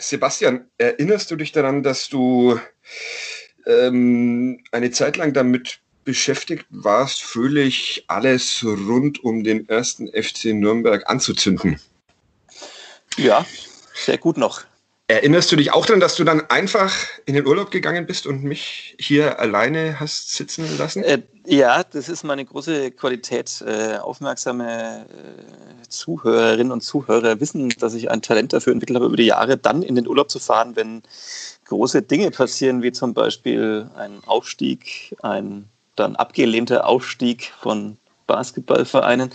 Sebastian, erinnerst du dich daran, dass du ähm, eine Zeit lang damit beschäftigt warst, völlig alles rund um den ersten FC Nürnberg anzuzünden? Ja, sehr gut noch. Erinnerst du dich auch daran, dass du dann einfach in den Urlaub gegangen bist und mich hier alleine hast sitzen lassen? Äh, ja, das ist meine große Qualität. Äh, aufmerksame äh, Zuhörerinnen und Zuhörer wissen, dass ich ein Talent dafür entwickelt habe, über die Jahre dann in den Urlaub zu fahren, wenn große Dinge passieren, wie zum Beispiel ein Aufstieg, ein dann abgelehnter Aufstieg von Basketballvereinen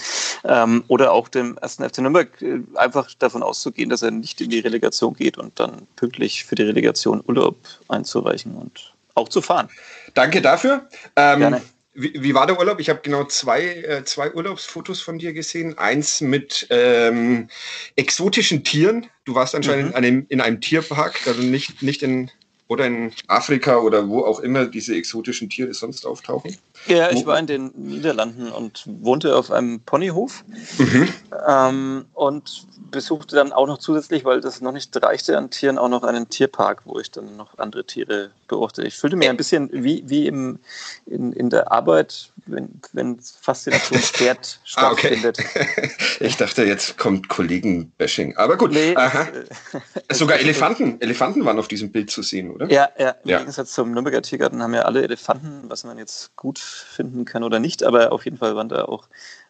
ähm, oder auch dem ersten FC Nürnberg äh, einfach davon auszugehen, dass er nicht in die Relegation geht und dann pünktlich für die Relegation Urlaub einzureichen und auch zu fahren. Danke dafür. Ähm, Gerne. Wie, wie, war der Urlaub? Ich habe genau zwei, äh, zwei Urlaubsfotos von dir gesehen. Eins mit ähm, exotischen Tieren. Du warst anscheinend mhm. in, einem, in einem Tierpark, also nicht, nicht in oder in Afrika oder wo auch immer diese exotischen Tiere sonst auftauchen? Ja, ich war in den Niederlanden und wohnte auf einem Ponyhof mhm. ähm, und besuchte dann auch noch zusätzlich, weil das noch nicht reichte an Tieren, auch noch einen Tierpark, wo ich dann noch andere Tiere beobachtete. Ich fühlte mich ein bisschen wie, wie im, in, in der Arbeit, wenn, wenn Faszinationspferd stattfindet. Ah, okay. ich dachte, jetzt kommt Kollegen-Bashing. Aber gut. Nee. Sogar Elefanten. Elefanten waren auf diesem Bild zu sehen, oder? Ja, ja. Im ja. Gegensatz zum Nürnberger Tiergarten haben ja alle Elefanten, was man jetzt gut finden kann oder nicht, aber auf jeden Fall waren da auch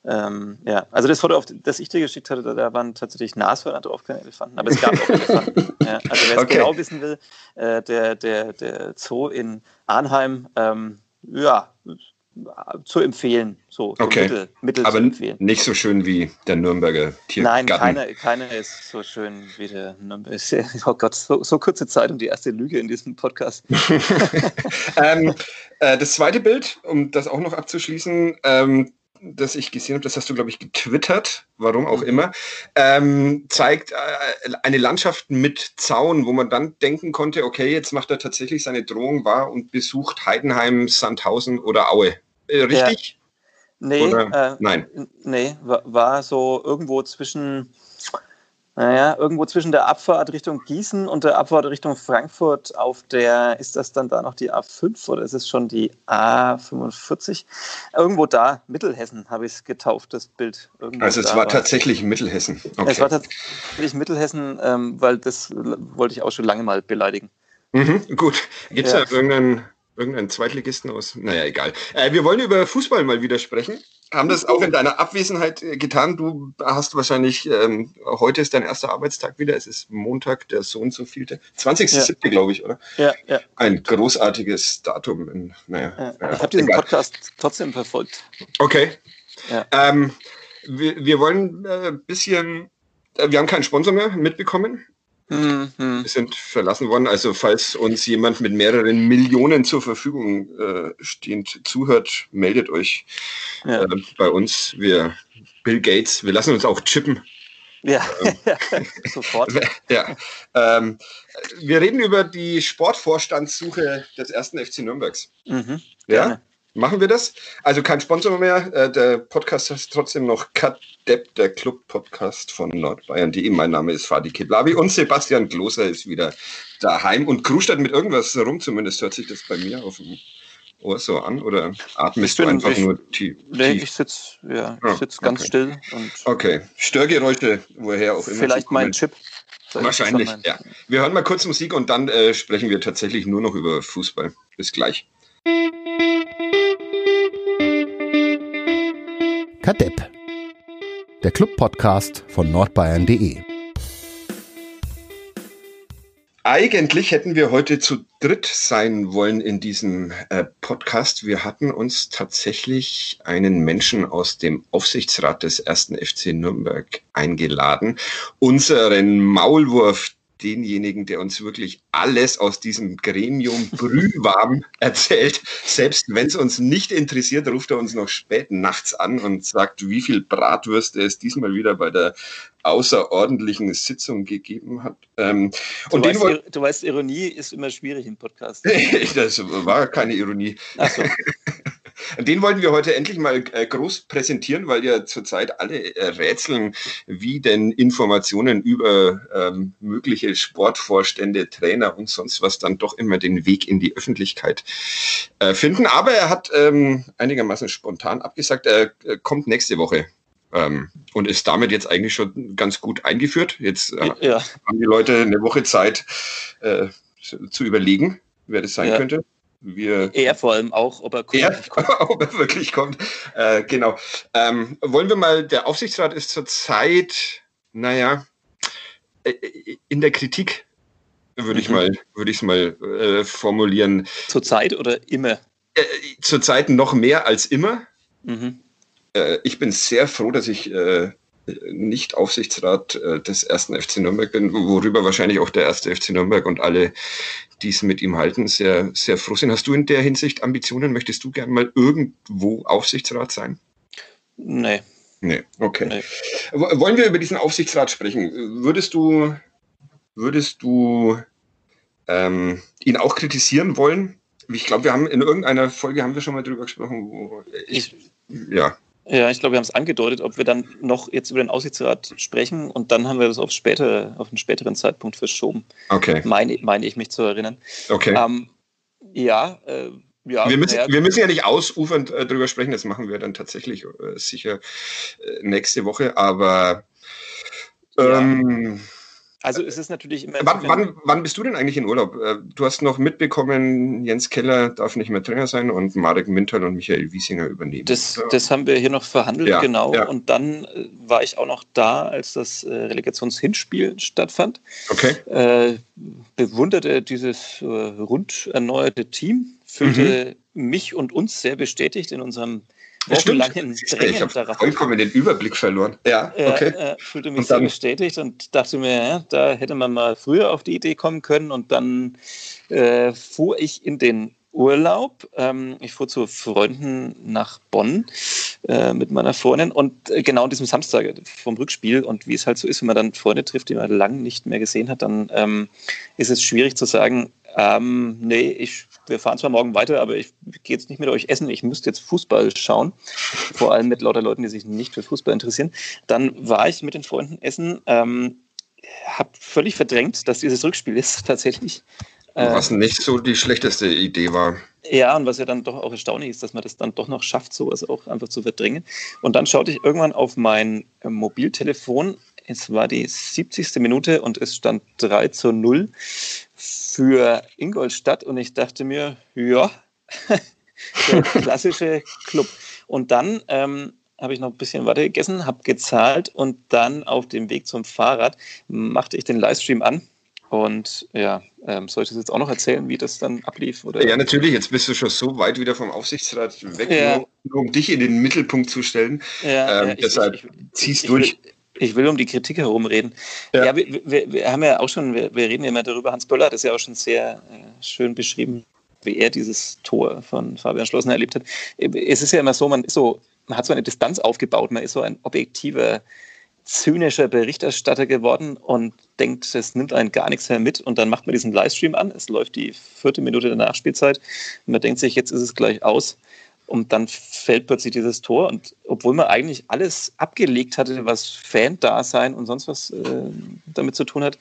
ähm, ja, also das Foto, das ich dir geschickt hatte, da waren tatsächlich Nashörner drauf, keine Elefanten, aber es gab auch Elefanten. Ja, also wer es okay. genau wissen will, äh, der, der, der Zoo in Arnheim, ähm, ja, zu empfehlen, so, okay. Mittel, Mittel aber zu empfehlen. nicht so schön wie der Nürnberger Tiergarten. Nein, keine, keine ist so schön wie der Nürnberger. Oh Gott, so, so kurze Zeit und die erste Lüge in diesem Podcast. ähm, äh, das zweite Bild, um das auch noch abzuschließen, ähm, das ich gesehen habe, das hast du, glaube ich, getwittert, warum auch mhm. immer, ähm, zeigt äh, eine Landschaft mit Zaun, wo man dann denken konnte, okay, jetzt macht er tatsächlich seine Drohung wahr und besucht Heidenheim, Sandhausen oder Aue. Äh, richtig? Ja. Nee, äh, nein. Nee, war, war so irgendwo zwischen naja, irgendwo zwischen der Abfahrt Richtung Gießen und der Abfahrt Richtung Frankfurt auf der, ist das dann da noch die A5 oder ist es schon die A45? Irgendwo da, Mittelhessen habe ich es getauft, das Bild. Irgendwo also es war, war tatsächlich Mittelhessen. Okay. Es war tatsächlich Mittelhessen, ähm, weil das wollte ich auch schon lange mal beleidigen. Mhm, gut. Gibt es ja. da irgendeinen irgendeinen Zweitligisten aus? Naja, egal. Äh, wir wollen über Fußball mal wieder sprechen haben das auch in deiner Abwesenheit äh, getan. Du hast wahrscheinlich, ähm, heute ist dein erster Arbeitstag wieder. Es ist Montag, der so und so vielte. 20.07. Ja. glaube ich, oder? Ja, ja. Ein großartiges Datum. In, naja, ja. Ich habe diesen Podcast trotzdem verfolgt. Okay. Ja. Ähm, wir, wir wollen ein äh, bisschen, äh, wir haben keinen Sponsor mehr mitbekommen. Mhm. Wir sind verlassen worden. Also falls uns jemand mit mehreren Millionen zur Verfügung äh, stehend zuhört, meldet euch ja. äh, bei uns. Wir, Bill Gates, wir lassen uns auch chippen. Ja, ähm, sofort. ja. Ähm, wir reden über die Sportvorstandssuche des ersten FC Nürnbergs. Mhm, ja, Machen wir das? Also kein Sponsor mehr. Äh, der Podcast ist trotzdem noch Cut Depp, der Club-Podcast von nordbayern.de. Mein Name ist Fadi Keblavi und Sebastian Gloser ist wieder daheim und kruscht mit irgendwas rum. Zumindest hört sich das bei mir auf dem Ohr so an. Oder atmest bin, du einfach ich, nur tief? Nee, ich sitze ja, oh, sitz ganz okay. still. Und okay, Störgeräusche, woher auch immer. Vielleicht mein Chip. Wahrscheinlich, ja. Wir hören mal kurz Musik und dann äh, sprechen wir tatsächlich nur noch über Fußball. Bis gleich. Kadepp, der Club-Podcast von nordbayern.de. Eigentlich hätten wir heute zu dritt sein wollen in diesem äh, Podcast. Wir hatten uns tatsächlich einen Menschen aus dem Aufsichtsrat des ersten FC Nürnberg eingeladen, unseren Maulwurf denjenigen, der uns wirklich alles aus diesem Gremium brühwarm erzählt. Selbst wenn es uns nicht interessiert, ruft er uns noch spät nachts an und sagt, wie viel Bratwürste es diesmal wieder bei der außerordentlichen Sitzung gegeben hat. Ähm, du, und weißt, den du weißt, Ironie ist immer schwierig im Podcast. das war keine Ironie. So. Den wollten wir heute endlich mal äh, groß präsentieren, weil ja zurzeit alle äh, rätseln, wie denn Informationen über ähm, mögliche Sportvorstände, Trainer und sonst was dann doch immer den Weg in die Öffentlichkeit äh, finden. Aber er hat ähm, einigermaßen spontan abgesagt. Er äh, kommt nächste Woche ähm, und ist damit jetzt eigentlich schon ganz gut eingeführt. Jetzt äh, ja. haben die Leute eine Woche Zeit äh, zu überlegen, wer das sein ja. könnte. Wir, er vor allem auch, ob er, kommt, er, ob er wirklich kommt. Äh, genau. Ähm, wollen wir mal, der Aufsichtsrat ist zurzeit, naja, äh, in der Kritik, würde ich mhm. mal, würde ich es mal äh, formulieren. Zurzeit oder immer? Äh, zurzeit noch mehr als immer. Mhm. Äh, ich bin sehr froh, dass ich äh, nicht Aufsichtsrat äh, des ersten FC Nürnberg bin, worüber wahrscheinlich auch der erste FC Nürnberg und alle, die es mit ihm halten, sehr, sehr froh sind. Hast du in der Hinsicht Ambitionen? Möchtest du gern mal irgendwo Aufsichtsrat sein? Nee. Nee, okay. Nee. Wollen wir über diesen Aufsichtsrat sprechen? Würdest du, würdest du ähm, ihn auch kritisieren wollen? Ich glaube, wir haben in irgendeiner Folge haben wir schon mal drüber gesprochen, wo ich, ich ja. Ja, ich glaube, wir haben es angedeutet, ob wir dann noch jetzt über den Aussichtsrat sprechen und dann haben wir das auf, später, auf einen späteren Zeitpunkt verschoben. Okay. Meine, meine ich mich zu erinnern. Okay. Ähm, ja, äh, ja, wir, müssen, ja. wir müssen ja nicht ausufernd äh, drüber sprechen, das machen wir dann tatsächlich äh, sicher äh, nächste Woche, aber ähm, ja. Also es ist natürlich immer. Wann, wann, wann, bist du denn eigentlich in Urlaub? Äh, du hast noch mitbekommen, Jens Keller darf nicht mehr Trainer sein und Marek Mintal und Michael Wiesinger übernehmen. Das, das haben wir hier noch verhandelt, ja, genau. Ja. Und dann äh, war ich auch noch da, als das äh, Relegationshinspiel stattfand. Okay. Äh, bewunderte dieses rund erneuerte Team, fühlte mhm. mich und uns sehr bestätigt in unserem wochenlangen Drängen Ich habe vollkommen den Überblick verloren. Ja, okay. Äh, fühlte mich sehr bestätigt und dachte mir, ja, da hätte man mal früher auf die Idee kommen können. Und dann äh, fuhr ich in den Urlaub. Ähm, ich fuhr zu Freunden nach Bonn äh, mit meiner Freundin und äh, genau an diesem Samstag vom Rückspiel und wie es halt so ist, wenn man dann Freunde trifft, die man lange nicht mehr gesehen hat, dann ähm, ist es schwierig zu sagen, ähm, nee, ich, wir fahren zwar morgen weiter, aber ich gehe jetzt nicht mit euch essen. Ich müsste jetzt Fußball schauen. Vor allem mit lauter Leuten, die sich nicht für Fußball interessieren. Dann war ich mit den Freunden essen, ähm, habe völlig verdrängt, dass dieses Rückspiel ist tatsächlich. Äh, was nicht so die schlechteste Idee war. Ja, und was ja dann doch auch erstaunlich ist, dass man das dann doch noch schafft, sowas auch einfach zu verdrängen. Und dann schaute ich irgendwann auf mein Mobiltelefon. Es war die 70. Minute und es stand 3 zu 0 für Ingolstadt und ich dachte mir, ja, der klassische Club. Und dann ähm, habe ich noch ein bisschen weiter gegessen, habe gezahlt und dann auf dem Weg zum Fahrrad machte ich den Livestream an. Und ja, ähm, soll ich das jetzt auch noch erzählen, wie das dann ablief? Oder? Ja, natürlich. Jetzt bist du schon so weit wieder vom Aufsichtsrat weg, ja. nur, um dich in den Mittelpunkt zu stellen. Ja, ähm, ja, deshalb ich, ziehst durch. Will, ich will um die Kritik herumreden. Ja, ja wir, wir, wir, haben ja auch schon, wir, wir, reden ja immer darüber, Hans Böller hat es ja auch schon sehr äh, schön beschrieben, wie er dieses Tor von Fabian Schlossner erlebt hat. Es ist ja immer so, man ist so, man hat so eine Distanz aufgebaut, man ist so ein objektiver, zynischer Berichterstatter geworden und denkt, es nimmt einen gar nichts mehr mit. Und dann macht man diesen Livestream an, es läuft die vierte Minute der Nachspielzeit. Und man denkt sich, jetzt ist es gleich aus und dann fällt plötzlich dieses Tor. Und obwohl man eigentlich alles abgelegt hatte, was Fan-Dasein und sonst was äh, damit zu tun hat,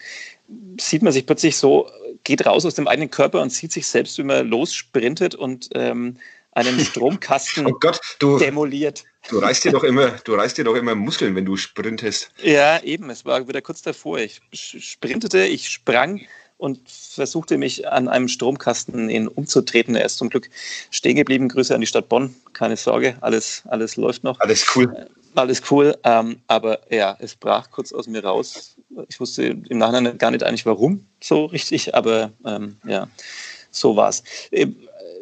sieht man sich plötzlich so, geht raus aus dem eigenen Körper und sieht sich selbst, wie man lossprintet und ähm, einen Stromkasten oh Gott, du, demoliert. Du reißt dir doch immer, du reißt dir doch immer Muskeln, wenn du sprintest. Ja, eben. Es war wieder kurz davor. Ich sprintete, ich sprang und versuchte mich an einem Stromkasten ihn umzutreten. Er ist zum Glück stehen geblieben. Grüße an die Stadt Bonn. Keine Sorge, alles, alles läuft noch. Alles cool. Äh, alles cool. Ähm, aber ja, es brach kurz aus mir raus. Ich wusste im Nachhinein gar nicht eigentlich warum so richtig, aber ähm, ja, so war es. Äh,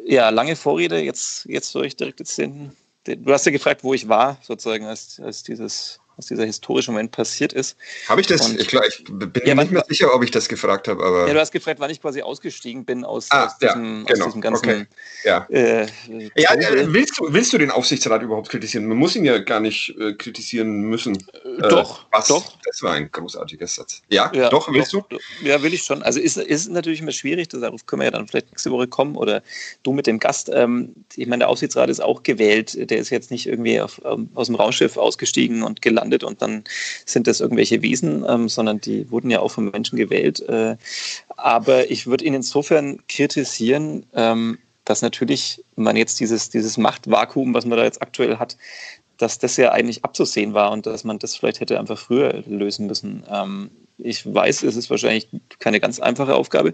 ja, lange Vorrede. Jetzt, jetzt soll ich direkt jetzt den, den, Du hast ja gefragt, wo ich war, sozusagen, als, als dieses was dieser historische Moment passiert ist. Habe ich das? Und, ich, klar, ich bin ja, mir nicht mehr sicher, ob ich das gefragt habe. Aber ja, du hast gefragt, wann ich quasi ausgestiegen bin aus, ah, aus, diesem, ja, genau. aus diesem ganzen. Okay. Ja. Äh, ja, willst, du, willst du den Aufsichtsrat überhaupt kritisieren? Man muss ihn ja gar nicht äh, kritisieren müssen. Äh, doch, was? doch. Das war ein großartiger Satz. Ja, ja doch, willst doch, du? Ja, will ich schon. Also ist, ist natürlich immer schwierig, darauf können wir ja dann vielleicht nächste Woche kommen oder du mit dem Gast. Ähm, ich meine, der Aufsichtsrat ist auch gewählt. Der ist jetzt nicht irgendwie auf, ähm, aus dem Raumschiff ausgestiegen und gelandet und dann sind das irgendwelche Wesen, ähm, sondern die wurden ja auch von Menschen gewählt. Äh, aber ich würde ihn insofern kritisieren, ähm, dass natürlich man jetzt dieses, dieses Machtvakuum, was man da jetzt aktuell hat, dass das ja eigentlich abzusehen war und dass man das vielleicht hätte einfach früher lösen müssen. Ähm, ich weiß, es ist wahrscheinlich keine ganz einfache Aufgabe,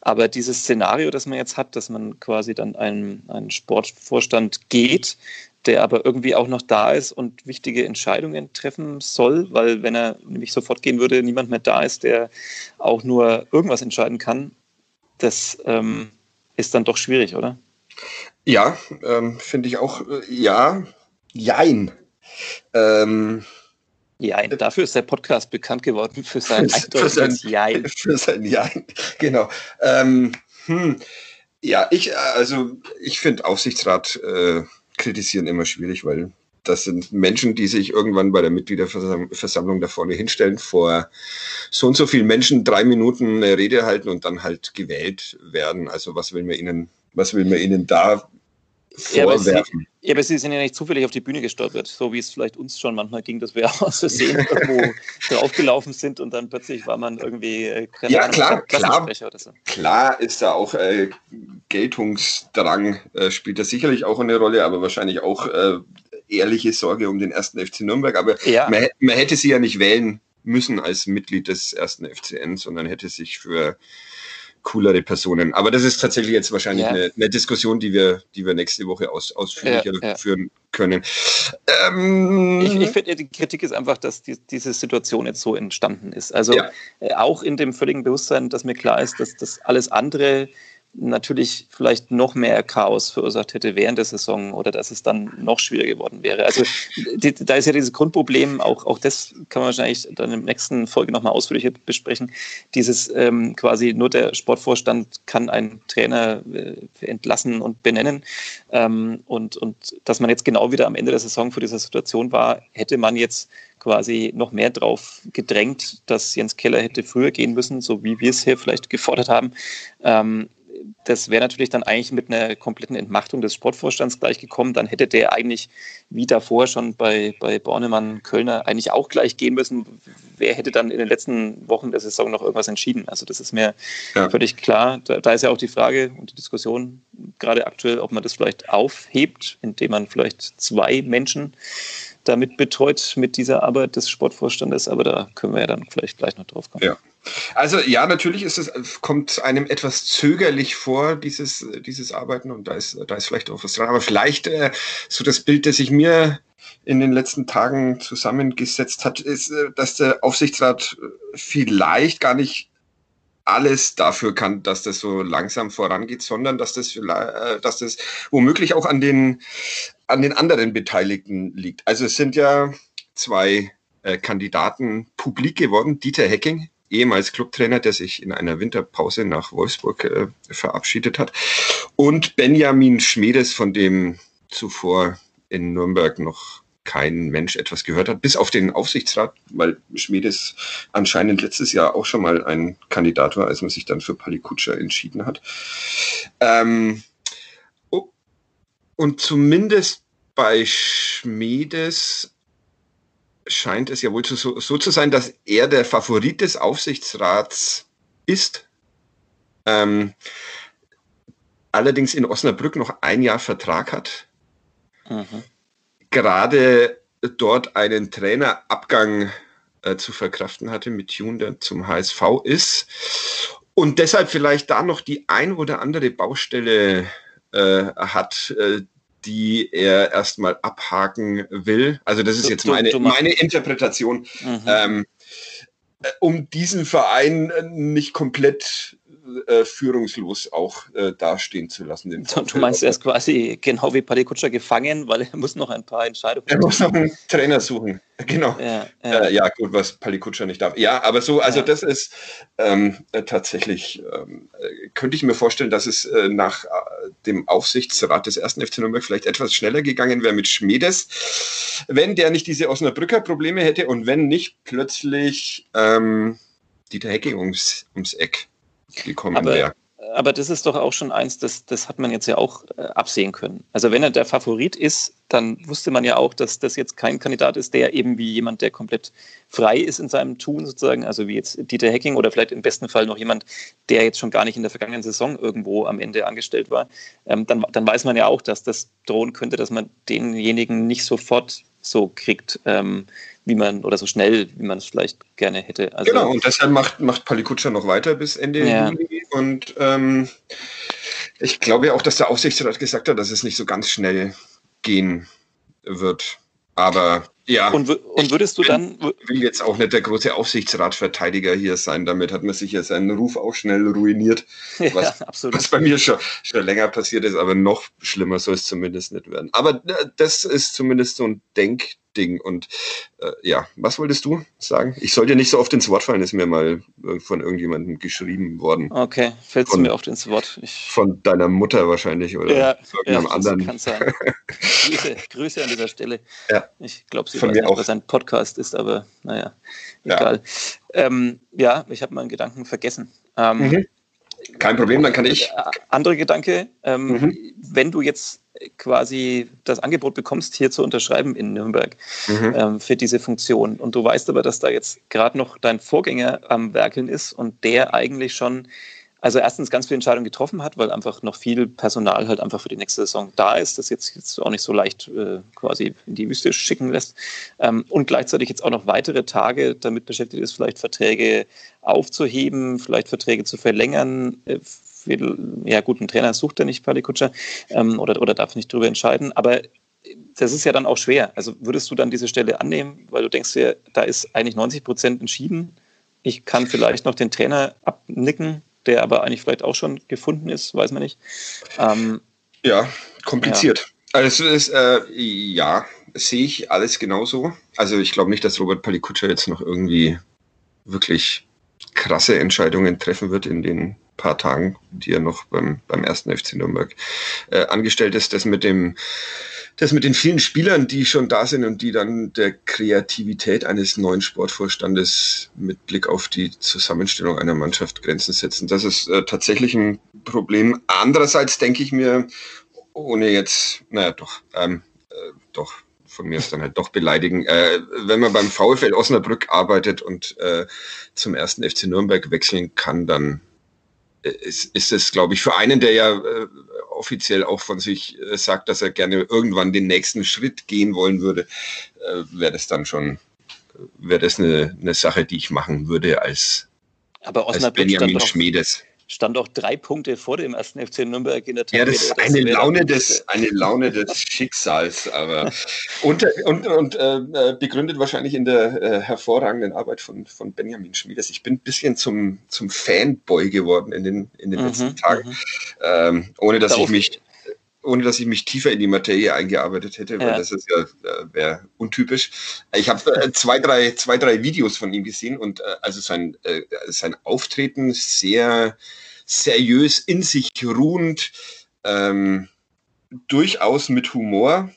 aber dieses Szenario, das man jetzt hat, dass man quasi dann einen, einen Sportvorstand geht, der aber irgendwie auch noch da ist und wichtige Entscheidungen treffen soll, weil wenn er nämlich sofort gehen würde, niemand mehr da ist, der auch nur irgendwas entscheiden kann, das ähm, ist dann doch schwierig, oder? Ja, ähm, finde ich auch, äh, ja, jein. Ähm, Jein, dafür ist der Podcast bekannt geworden, für sein eindeutiges Jein. Für sein Jein, genau. Ähm, hm, ja, ich, also ich finde Aufsichtsrat äh, kritisieren immer schwierig, weil das sind Menschen, die sich irgendwann bei der Mitgliederversammlung da vorne hinstellen, vor so und so vielen Menschen drei Minuten eine Rede halten und dann halt gewählt werden. Also was will man ihnen, was will man ihnen da vorwerfen? Ja, sie, ja, aber sie sind ja nicht zufällig auf die Bühne gestolpert, so wie es vielleicht uns schon manchmal ging, dass wir aus Versehen irgendwo draufgelaufen sind und dann plötzlich war man irgendwie äh, ja, Ahnung, klar, klar, oder so. Klar ist da auch äh, Geltungsdrang, äh, spielt da sicherlich auch eine Rolle, aber wahrscheinlich auch äh, ehrliche Sorge um den ersten FC Nürnberg. Aber ja. man, man, hätte sie ja nicht wählen müssen als Mitglied des ersten FCN, sondern hätte sich für coolere Personen. Aber das ist tatsächlich jetzt wahrscheinlich ja. eine, eine, Diskussion, die wir, die wir nächste Woche aus, ausführlicher ja, ja. führen können. Ähm, ich, ich finde, die Kritik ist einfach, dass die, diese Situation jetzt so entstanden ist. Also äh, auch in dem völligen Bewusstsein, dass mir klar ist, dass das alles andere natürlich vielleicht noch mehr Chaos verursacht hätte während der Saison oder dass es dann noch schwieriger geworden wäre. Also die, da ist ja dieses Grundproblem, auch, auch das kann man wahrscheinlich dann der nächsten Folge nochmal ausführlicher besprechen, dieses ähm, quasi nur der Sportvorstand kann einen Trainer äh, entlassen und benennen ähm, und, und dass man jetzt genau wieder am Ende der Saison vor dieser Situation war, hätte man jetzt quasi noch mehr drauf gedrängt, dass Jens Keller hätte früher gehen müssen, so wie wir es hier vielleicht gefordert haben. Ähm, das wäre natürlich dann eigentlich mit einer kompletten Entmachtung des Sportvorstands gleich gekommen. Dann hätte der eigentlich wie davor schon bei, bei Bornemann, Kölner eigentlich auch gleich gehen müssen. Wer hätte dann in den letzten Wochen der Saison noch irgendwas entschieden? Also das ist mir ja. völlig klar. Da, da, ist ja auch die Frage und die Diskussion gerade aktuell, ob man das vielleicht aufhebt, indem man vielleicht zwei Menschen damit betreut mit dieser Arbeit des Sportvorstandes. Aber da können wir ja dann vielleicht gleich noch drauf kommen. Ja. Also ja, natürlich ist es, kommt einem etwas zögerlich vor, dieses, dieses Arbeiten und da ist, da ist vielleicht auch was dran. Aber vielleicht äh, so das Bild, das ich mir in den letzten Tagen zusammengesetzt hat, ist, äh, dass der Aufsichtsrat vielleicht gar nicht alles dafür kann, dass das so langsam vorangeht, sondern dass das, äh, dass das womöglich auch an den, an den anderen Beteiligten liegt. Also es sind ja zwei äh, Kandidaten publik geworden. Dieter Hecking, ehemals Clubtrainer, der sich in einer Winterpause nach Wolfsburg äh, verabschiedet hat. Und Benjamin Schmedes, von dem zuvor in Nürnberg noch kein Mensch etwas gehört hat, bis auf den Aufsichtsrat, weil Schmedes anscheinend letztes Jahr auch schon mal ein Kandidat war, als man sich dann für Palikutscher entschieden hat. Ähm, oh, und zumindest bei Schmedes scheint es ja wohl so, so zu sein, dass er der Favorit des Aufsichtsrats ist. Ähm, allerdings in Osnabrück noch ein Jahr Vertrag hat. Mhm. Gerade dort einen Trainerabgang äh, zu verkraften hatte mit Tune, der zum HSV ist. Und deshalb vielleicht da noch die ein oder andere Baustelle äh, hat, äh, die er erstmal abhaken will. Also das ist jetzt meine, meine Interpretation. Mhm. Ähm, äh, um diesen Verein nicht komplett äh, führungslos auch äh, dastehen zu lassen. Den du meinst, er ist quasi genau wie Paddy Kutscher gefangen, weil er muss noch ein paar Entscheidungen Er muss noch einen Trainer suchen. Genau. Ja, ja. Äh, ja gut, was Paddy Kutscher nicht darf. Ja, aber so, also ja. das ist ähm, äh, tatsächlich, ähm, äh, könnte ich mir vorstellen, dass es nach dem Aufsichtsrat des ersten FC Nürnberg vielleicht etwas schneller gegangen wäre mit Schmiedes, wenn der nicht diese Osnabrücker Probleme hätte und wenn nicht plötzlich ähm, Dieter Hecking ums, ums Eck gekommen wäre. Aber das ist doch auch schon eins, das, das hat man jetzt ja auch äh, absehen können. Also wenn er der Favorit ist, dann wusste man ja auch, dass das jetzt kein Kandidat ist, der eben wie jemand, der komplett frei ist in seinem Tun sozusagen, also wie jetzt Dieter Hecking oder vielleicht im besten Fall noch jemand, der jetzt schon gar nicht in der vergangenen Saison irgendwo am Ende angestellt war, ähm, dann, dann weiß man ja auch, dass das drohen könnte, dass man denjenigen nicht sofort so kriegt. Ähm, wie man oder so schnell, wie man es vielleicht gerne hätte. Also, genau, und deshalb macht, macht Palikutscher noch weiter bis Ende ja. Juli. Und ähm, ich glaube ja auch, dass der Aufsichtsrat gesagt hat, dass es nicht so ganz schnell gehen wird. Aber ja. Und, und würdest du dann. Ich will jetzt auch nicht der große Aufsichtsratverteidiger hier sein. Damit hat man sich ja seinen Ruf auch schnell ruiniert. Was, ja, absolut. was bei mir schon, schon länger passiert ist, aber noch schlimmer soll es zumindest nicht werden. Aber äh, das ist zumindest so ein Denk, Ding. Und äh, ja, was wolltest du sagen? Ich soll dir nicht so oft ins Wort fallen, ist mir mal äh, von irgendjemandem geschrieben worden. Okay, fällst von, du mir oft ins Wort. Ich von deiner Mutter wahrscheinlich oder ja, irgendeinem ja, anderen. Kann sein. Grüße, Grüße an dieser Stelle. Ja. Ich glaube, sie von weiß mir nicht, auch. was ein Podcast ist, aber naja, egal. Ja, ähm, ja ich habe meinen Gedanken vergessen. Ähm, mhm. Kein Problem, dann kann ich. Äh, andere Gedanke, ähm, mhm. wenn du jetzt quasi das Angebot bekommst, hier zu unterschreiben in Nürnberg mhm. ähm, für diese Funktion und du weißt aber, dass da jetzt gerade noch dein Vorgänger am Werkeln ist und der eigentlich schon also erstens ganz viele Entscheidungen getroffen hat, weil einfach noch viel Personal halt einfach für die nächste Saison da ist, das jetzt, jetzt auch nicht so leicht äh, quasi in die Wüste schicken lässt. Ähm, und gleichzeitig jetzt auch noch weitere Tage damit beschäftigt ist, vielleicht Verträge aufzuheben, vielleicht Verträge zu verlängern. Äh, ja gut, ein Trainer sucht er nicht, Palikutscher, ähm, oder, oder darf nicht darüber entscheiden, aber das ist ja dann auch schwer. Also würdest du dann diese Stelle annehmen, weil du denkst dir, da ist eigentlich 90 Prozent entschieden. Ich kann vielleicht noch den Trainer abnicken der aber eigentlich vielleicht auch schon gefunden ist, weiß man nicht. Ähm, ja, kompliziert. Ja. Also ist, äh, ja, sehe ich alles genauso. Also ich glaube nicht, dass Robert Palikutscher jetzt noch irgendwie wirklich krasse Entscheidungen treffen wird in den paar Tagen, die er noch beim, beim ersten FC Nürnberg äh, angestellt ist. Das mit dem das mit den vielen Spielern, die schon da sind und die dann der Kreativität eines neuen Sportvorstandes mit Blick auf die Zusammenstellung einer Mannschaft Grenzen setzen, das ist äh, tatsächlich ein Problem. Andererseits denke ich mir, ohne jetzt, naja, doch, ähm, äh, doch, von mir ist dann halt doch beleidigen. Äh, wenn man beim VfL Osnabrück arbeitet und äh, zum ersten FC Nürnberg wechseln kann, dann ist, ist es, glaube ich, für einen, der ja äh, offiziell auch von sich äh, sagt, dass er gerne irgendwann den nächsten Schritt gehen wollen würde, äh, wäre das dann schon, wäre das eine, eine Sache, die ich machen würde als, Aber als Benjamin Schmiedes stand auch drei Punkte vor dem ersten FC Nürnberg in der Tabelle. Ja, das ist eine das Laune des, eine Laune des Schicksals, aber und, und, und äh, begründet wahrscheinlich in der äh, hervorragenden Arbeit von, von Benjamin Schmieders. Ich bin ein bisschen zum, zum Fanboy geworden in den, in den mhm, letzten Tagen, mhm. ähm, ohne dass Darauf. ich mich ohne dass ich mich tiefer in die Materie eingearbeitet hätte, weil ja. das ist ja äh, wäre untypisch. Ich habe äh, zwei, drei, zwei, drei Videos von ihm gesehen und äh, also sein, sein Auftreten sehr seriös, in sich ruhend, ähm, durchaus mit Humor.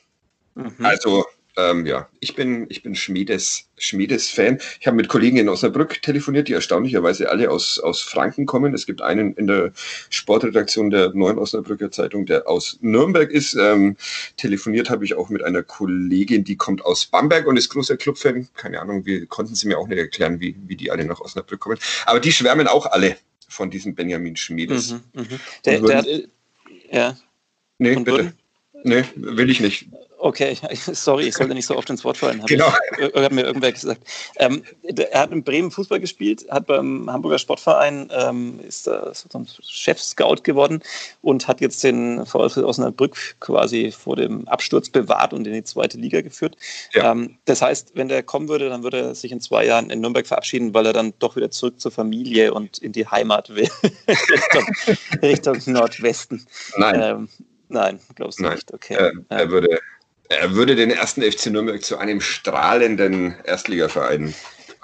Mhm. Also ähm, ja, ich bin, ich bin Schmiedes, Schmiedes Fan. Ich habe mit Kollegen in Osnabrück telefoniert, die erstaunlicherweise alle aus, aus Franken kommen. Es gibt einen in der Sportredaktion der Neuen Osnabrücker Zeitung, der aus Nürnberg ist. Ähm, telefoniert habe ich auch mit einer Kollegin, die kommt aus Bamberg und ist großer Clubfan. Keine Ahnung, wie konnten sie mir auch nicht erklären, wie, wie die alle nach Osnabrück kommen. Aber die schwärmen auch alle von diesem Benjamin Schmiedes. Mhm, mh. Der, der, ja. Nee, bitte. Würden, Nee, will ich nicht. Okay, sorry, ich sollte nicht so oft ins Wort fallen. Hab genau. Ich, hat mir irgendwer gesagt. Ähm, er hat in Bremen Fußball gespielt, hat beim Hamburger Sportverein, ähm, ist da Chef-Scout geworden und hat jetzt den VfL Osnabrück quasi vor dem Absturz bewahrt und in die zweite Liga geführt. Ja. Ähm, das heißt, wenn der kommen würde, dann würde er sich in zwei Jahren in Nürnberg verabschieden, weil er dann doch wieder zurück zur Familie und in die Heimat will, Richtung, Richtung, Nordwesten. Nein. Ähm, nein, glaubst du Nein. nicht? Okay. Er, er würde er würde den ersten FC Nürnberg zu einem strahlenden Erstligaverein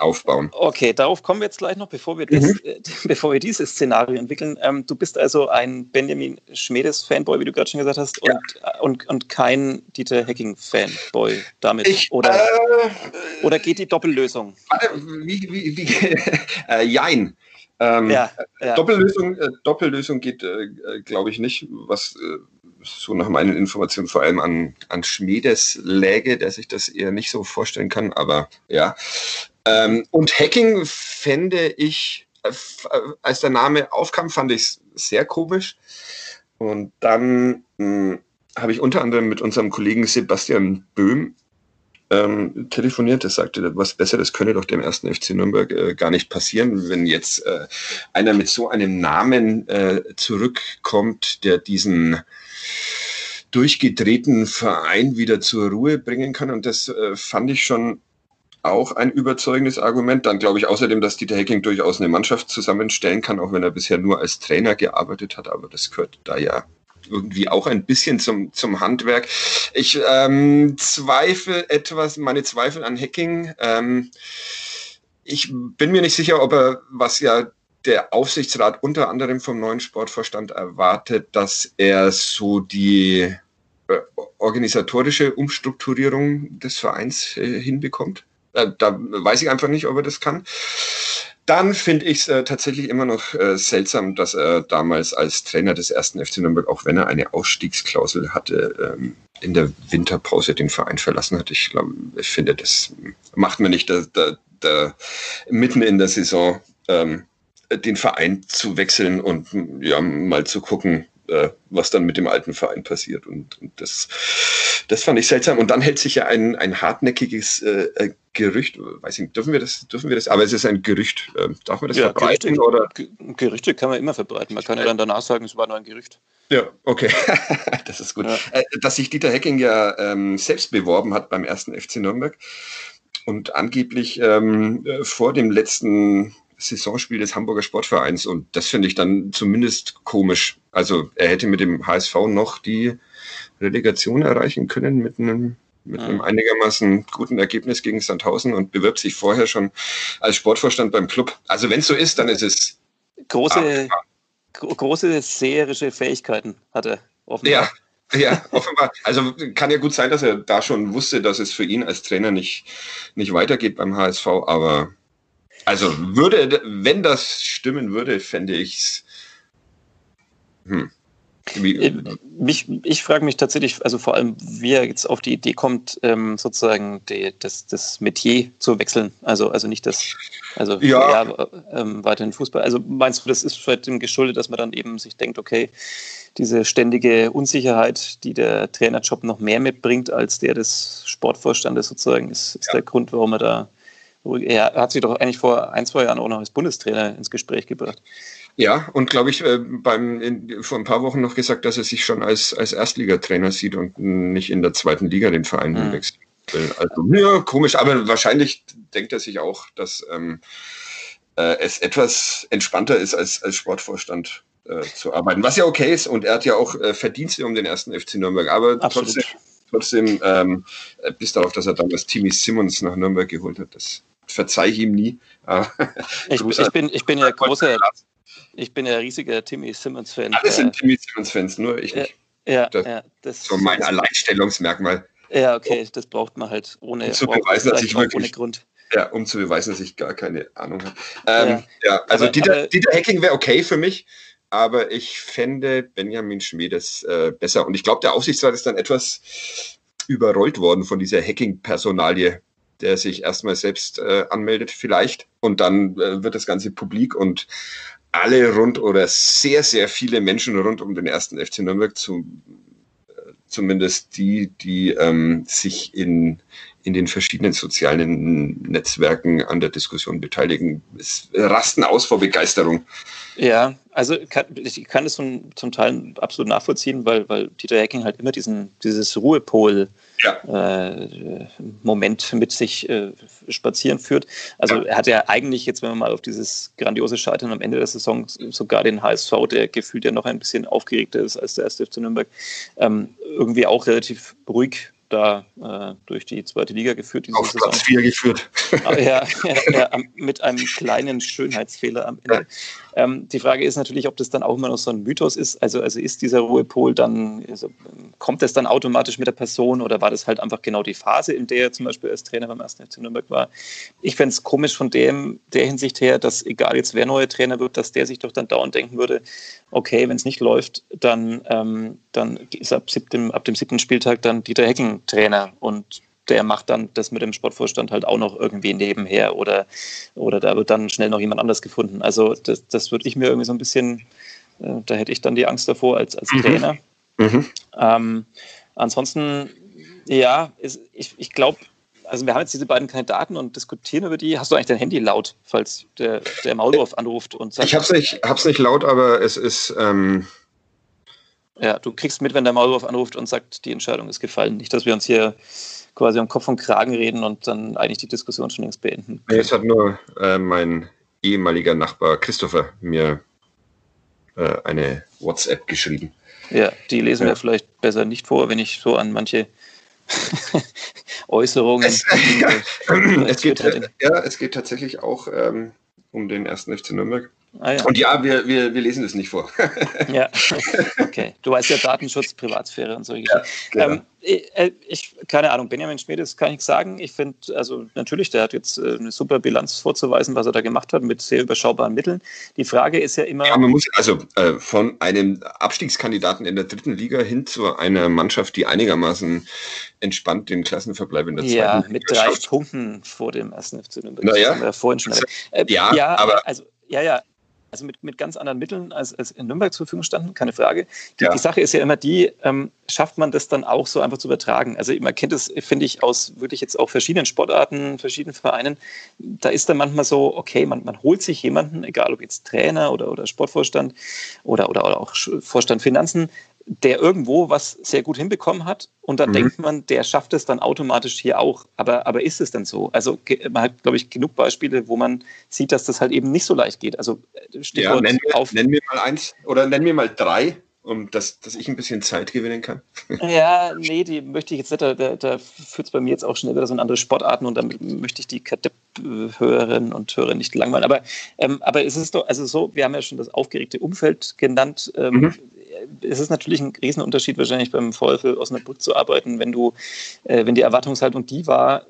aufbauen. Okay, darauf kommen wir jetzt gleich noch, bevor wir, das, mhm. äh, bevor wir dieses Szenario entwickeln. Ähm, du bist also ein Benjamin Schmedes-Fanboy, wie du gerade schon gesagt hast, und, ja. Äh, und, und kein Dieter Hacking-Fanboy damit. Ich, oder, äh, oder geht die Doppellösung? Warte, wie, wie, wie äh, jein. Ähm, ja, ja. Doppellösung, äh, Doppellösung geht, äh, glaube ich, nicht. Was so nach meinen Informationen vor allem an, an Schmiedes läge, der sich das eher nicht so vorstellen kann, aber ja. Ähm, und Hacking fände ich, äh, als der Name aufkam, fand ich es sehr komisch. Und dann hm, habe ich unter anderem mit unserem Kollegen Sebastian Böhm ähm, telefoniert. Er sagte, was Besseres könne doch dem ersten FC Nürnberg äh, gar nicht passieren, wenn jetzt äh, einer mit so einem Namen äh, zurückkommt, der diesen durchgedrehten Verein wieder zur Ruhe bringen kann. Und das äh, fand ich schon auch ein überzeugendes Argument. Dann glaube ich außerdem, dass Dieter Hecking durchaus eine Mannschaft zusammenstellen kann, auch wenn er bisher nur als Trainer gearbeitet hat. Aber das gehört da ja irgendwie auch ein bisschen zum, zum Handwerk. Ich ähm, zweifle etwas, meine Zweifel an Hacking. Ähm, ich bin mir nicht sicher, ob er, was ja der Aufsichtsrat unter anderem vom neuen Sportvorstand erwartet, dass er so die äh, organisatorische Umstrukturierung des Vereins äh, hinbekommt. Äh, da weiß ich einfach nicht, ob er das kann. Dann finde ich es äh, tatsächlich immer noch äh, seltsam, dass er damals als Trainer des ersten FC Nürnberg, auch wenn er eine Ausstiegsklausel hatte, ähm, in der Winterpause den Verein verlassen hat. Ich glaube, ich finde, das macht man nicht da, da, da mitten in der Saison ähm, den Verein zu wechseln und ja, mal zu gucken, äh, was dann mit dem alten Verein passiert. Und, und, das, das fand ich seltsam. Und dann hält sich ja ein, ein hartnäckiges äh, äh Gerücht, weiß ich nicht, dürfen wir das, dürfen wir das, aber es ist ein Gerücht. Äh, darf man das ja, verbreiten? Gerüchte, oder? Gerüchte kann man immer verbreiten. Man kann ja dann danach sagen, es war nur ein Gerücht. Ja, okay. das ist gut. Ja. Äh, dass sich Dieter Hecking ja ähm, selbst beworben hat beim ersten FC Nürnberg und angeblich ähm, äh, vor dem letzten Saisonspiel des Hamburger Sportvereins und das finde ich dann zumindest komisch. Also er hätte mit dem HSV noch die Relegation erreichen können mit einem mit einem einigermaßen guten Ergebnis gegen Sandhausen und bewirbt sich vorher schon als Sportvorstand beim Club. Also wenn es so ist, dann ist es große, große seherische Fähigkeiten hat er offenbar. Ja, ja, offenbar. Also kann ja gut sein, dass er da schon wusste, dass es für ihn als Trainer nicht, nicht weitergeht beim HSV, aber also würde, wenn das stimmen würde, fände ich es. Hm. Äh, mich, ich frage mich tatsächlich, also vor allem, wie er jetzt auf die Idee kommt, ähm, sozusagen die, das, das Metier zu wechseln. Also, also nicht das, also ja. eher, ähm, weiterhin Fußball. Also meinst du, das ist vielleicht dem geschuldet, dass man dann eben sich denkt, okay, diese ständige Unsicherheit, die der Trainerjob noch mehr mitbringt als der des Sportvorstandes sozusagen, ist, ist ja. der Grund, warum er da er hat sich doch eigentlich vor ein, zwei Jahren auch noch als Bundestrainer ins Gespräch gebracht. Ja, und glaube ich, äh, beim, in, vor ein paar Wochen noch gesagt, dass er sich schon als, als Erstligatrainer sieht und nicht in der zweiten Liga den Verein mhm. wechseln will. Also, ja, komisch, aber wahrscheinlich denkt er sich auch, dass ähm, äh, es etwas entspannter ist, als, als Sportvorstand äh, zu arbeiten. Was ja okay ist, und er hat ja auch äh, Verdienste um den ersten FC Nürnberg, aber Absolut. trotzdem, trotzdem ähm, bis darauf, dass er damals Timmy Simmons nach Nürnberg geholt hat. Das verzeih ihm nie. ich, ich, bin, ich bin ja großer, ich bin ja riesiger Timmy Simmons-Fan. Alle sind Timmy Simmons-Fans, nur ich nicht. Ja, das, ja, das so mein Alleinstellungsmerkmal. Ja, okay, das braucht man halt ohne, um zu beweisen, dass ich wirklich, ohne Grund. Ja, um zu beweisen, dass ich gar keine Ahnung habe. Ähm, ja. ja. also aber, Dieter, aber, Dieter Hacking wäre okay für mich, aber ich fände Benjamin Schmiedes äh, besser. Und ich glaube, der Aufsichtsrat ist dann etwas überrollt worden von dieser Hacking-Personalie der sich erstmal selbst äh, anmeldet vielleicht und dann äh, wird das Ganze publik und alle rund oder sehr, sehr viele Menschen rund um den ersten FC Nürnberg zu, äh, zumindest die, die ähm, sich in, in den verschiedenen sozialen Netzwerken an der Diskussion beteiligen, es rasten aus vor Begeisterung. Ja, also kann, ich kann es zum, zum Teil absolut nachvollziehen, weil, weil Dieter Hecking halt immer diesen, dieses Ruhepol ja. äh, Moment mit sich äh, spazieren führt. Also ja. er hat ja eigentlich jetzt, wenn man mal auf dieses grandiose Scheitern am Ende der Saison sogar den HSV, der gefühlt ja noch ein bisschen aufgeregter ist als der erste FC Nürnberg, ähm, irgendwie auch relativ ruhig da äh, durch die zweite Liga geführt. Diese Auf Saison. Platz 4 geführt. Ah, ja, ja, ja, mit einem kleinen Schönheitsfehler am Ende. Ähm, die Frage ist natürlich, ob das dann auch immer noch so ein Mythos ist. Also, also ist dieser Ruhepol dann, also kommt das dann automatisch mit der Person oder war das halt einfach genau die Phase, in der er zum Beispiel als Trainer beim 1. FC Nürnberg war? Ich fände es komisch von dem, der Hinsicht her, dass egal jetzt wer neuer Trainer wird, dass der sich doch dann dauernd denken würde, okay, wenn es nicht läuft, dann, ähm, dann ist ab, siebten, ab dem siebten Spieltag dann Dieter Trainer und der macht dann das mit dem Sportvorstand halt auch noch irgendwie nebenher oder, oder da wird dann schnell noch jemand anders gefunden. Also das, das würde ich mir irgendwie so ein bisschen, äh, da hätte ich dann die Angst davor als, als mhm. Trainer. Mhm. Ähm, ansonsten, ja, ist, ich, ich glaube, also wir haben jetzt diese beiden Kandidaten und diskutieren über die. Hast du eigentlich dein Handy laut, falls der, der Maulwurf anruft und sagt. Ich habe es nicht, hab's nicht laut, aber es ist. Ähm ja, du kriegst mit, wenn der Maulwurf anruft und sagt, die Entscheidung ist gefallen. Nicht, dass wir uns hier quasi am Kopf und Kragen reden und dann eigentlich die Diskussion schon längst beenden. Es hat nur äh, mein ehemaliger Nachbar Christopher mir äh, eine WhatsApp geschrieben. Ja, die lesen ja. wir vielleicht besser nicht vor, wenn ich so an manche Äußerungen. Es, ja, es geht, ja, es geht tatsächlich auch ähm, um den ersten FC Nürnberg. Ah, ja. Und ja, wir, wir, wir lesen das nicht vor. ja, okay. Du weißt ja Datenschutz, Privatsphäre und solche ja, genau. ähm, äh, ich, keine Ahnung, Benjamin Schmid, das kann ich sagen. Ich finde, also natürlich, der hat jetzt äh, eine super Bilanz vorzuweisen, was er da gemacht hat mit sehr überschaubaren Mitteln. Die Frage ist ja immer. Ja, man muss also äh, von einem Abstiegskandidaten in der dritten Liga hin zu einer Mannschaft, die einigermaßen entspannt den Klassenverbleib in der zweiten Ja, mit drei Punkten vor dem ersten FC Nürnberg. Naja. Vorhin schon. Äh, ja, ja, aber. Also, ja, ja, also mit, mit ganz anderen Mitteln als, als in Nürnberg zur Verfügung standen, keine Frage. Die, ja. die Sache ist ja immer die, ähm, schafft man das dann auch so einfach zu übertragen? Also man kennt es, finde ich, aus wirklich jetzt auch verschiedenen Sportarten, verschiedenen Vereinen. Da ist dann manchmal so, okay, man, man holt sich jemanden, egal ob jetzt Trainer oder, oder Sportvorstand oder, oder, oder auch Vorstand Finanzen, der irgendwo was sehr gut hinbekommen hat und dann mhm. denkt man, der schafft es dann automatisch hier auch. Aber, aber ist es denn so? Also man hat, glaube ich, genug Beispiele, wo man sieht, dass das halt eben nicht so leicht geht. Also äh, Stichwort ja, nenn, mir, auf. Nenn mir mal eins oder nenn mir mal drei, um dass, dass ich ein bisschen Zeit gewinnen kann. Ja, nee, die möchte ich jetzt nicht. Da, da führt es bei mir jetzt auch schnell wieder so in andere Sportarten und damit möchte ich die Kadepp-Hörerinnen und Hörer nicht langweilen. Aber, ähm, aber es ist doch, also so, wir haben ja schon das aufgeregte Umfeld genannt. Ähm, mhm es ist natürlich ein Riesenunterschied, wahrscheinlich beim VfL Osnabrück zu arbeiten, wenn du, äh, wenn die Erwartungshaltung die war,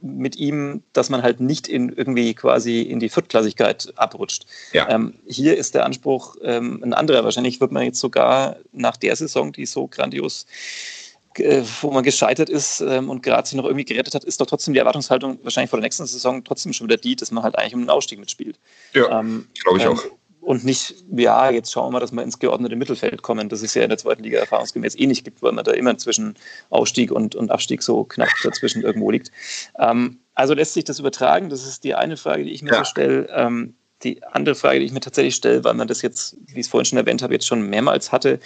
mit ihm, dass man halt nicht in irgendwie quasi in die Viertklassigkeit abrutscht. Ja. Ähm, hier ist der Anspruch ähm, ein anderer. Wahrscheinlich wird man jetzt sogar nach der Saison, die so grandios äh, wo man gescheitert ist ähm, und gerade sich noch irgendwie gerettet hat, ist doch trotzdem die Erwartungshaltung wahrscheinlich vor der nächsten Saison trotzdem schon wieder die, dass man halt eigentlich um den Ausstieg mitspielt. Ja, ähm, glaube ich ähm, auch und nicht, ja, jetzt schauen wir mal, dass wir ins geordnete Mittelfeld kommen, das es ja in der zweiten Liga erfahrungsgemäß eh nicht gibt, weil man da immer zwischen Aufstieg und, und Abstieg so knapp dazwischen irgendwo liegt. Ähm, also lässt sich das übertragen? Das ist die eine Frage, die ich mir ja. so stelle. Ähm, die andere Frage, die ich mir tatsächlich stelle, weil man das jetzt, wie ich es vorhin schon erwähnt habe, jetzt schon mehrmals hatte,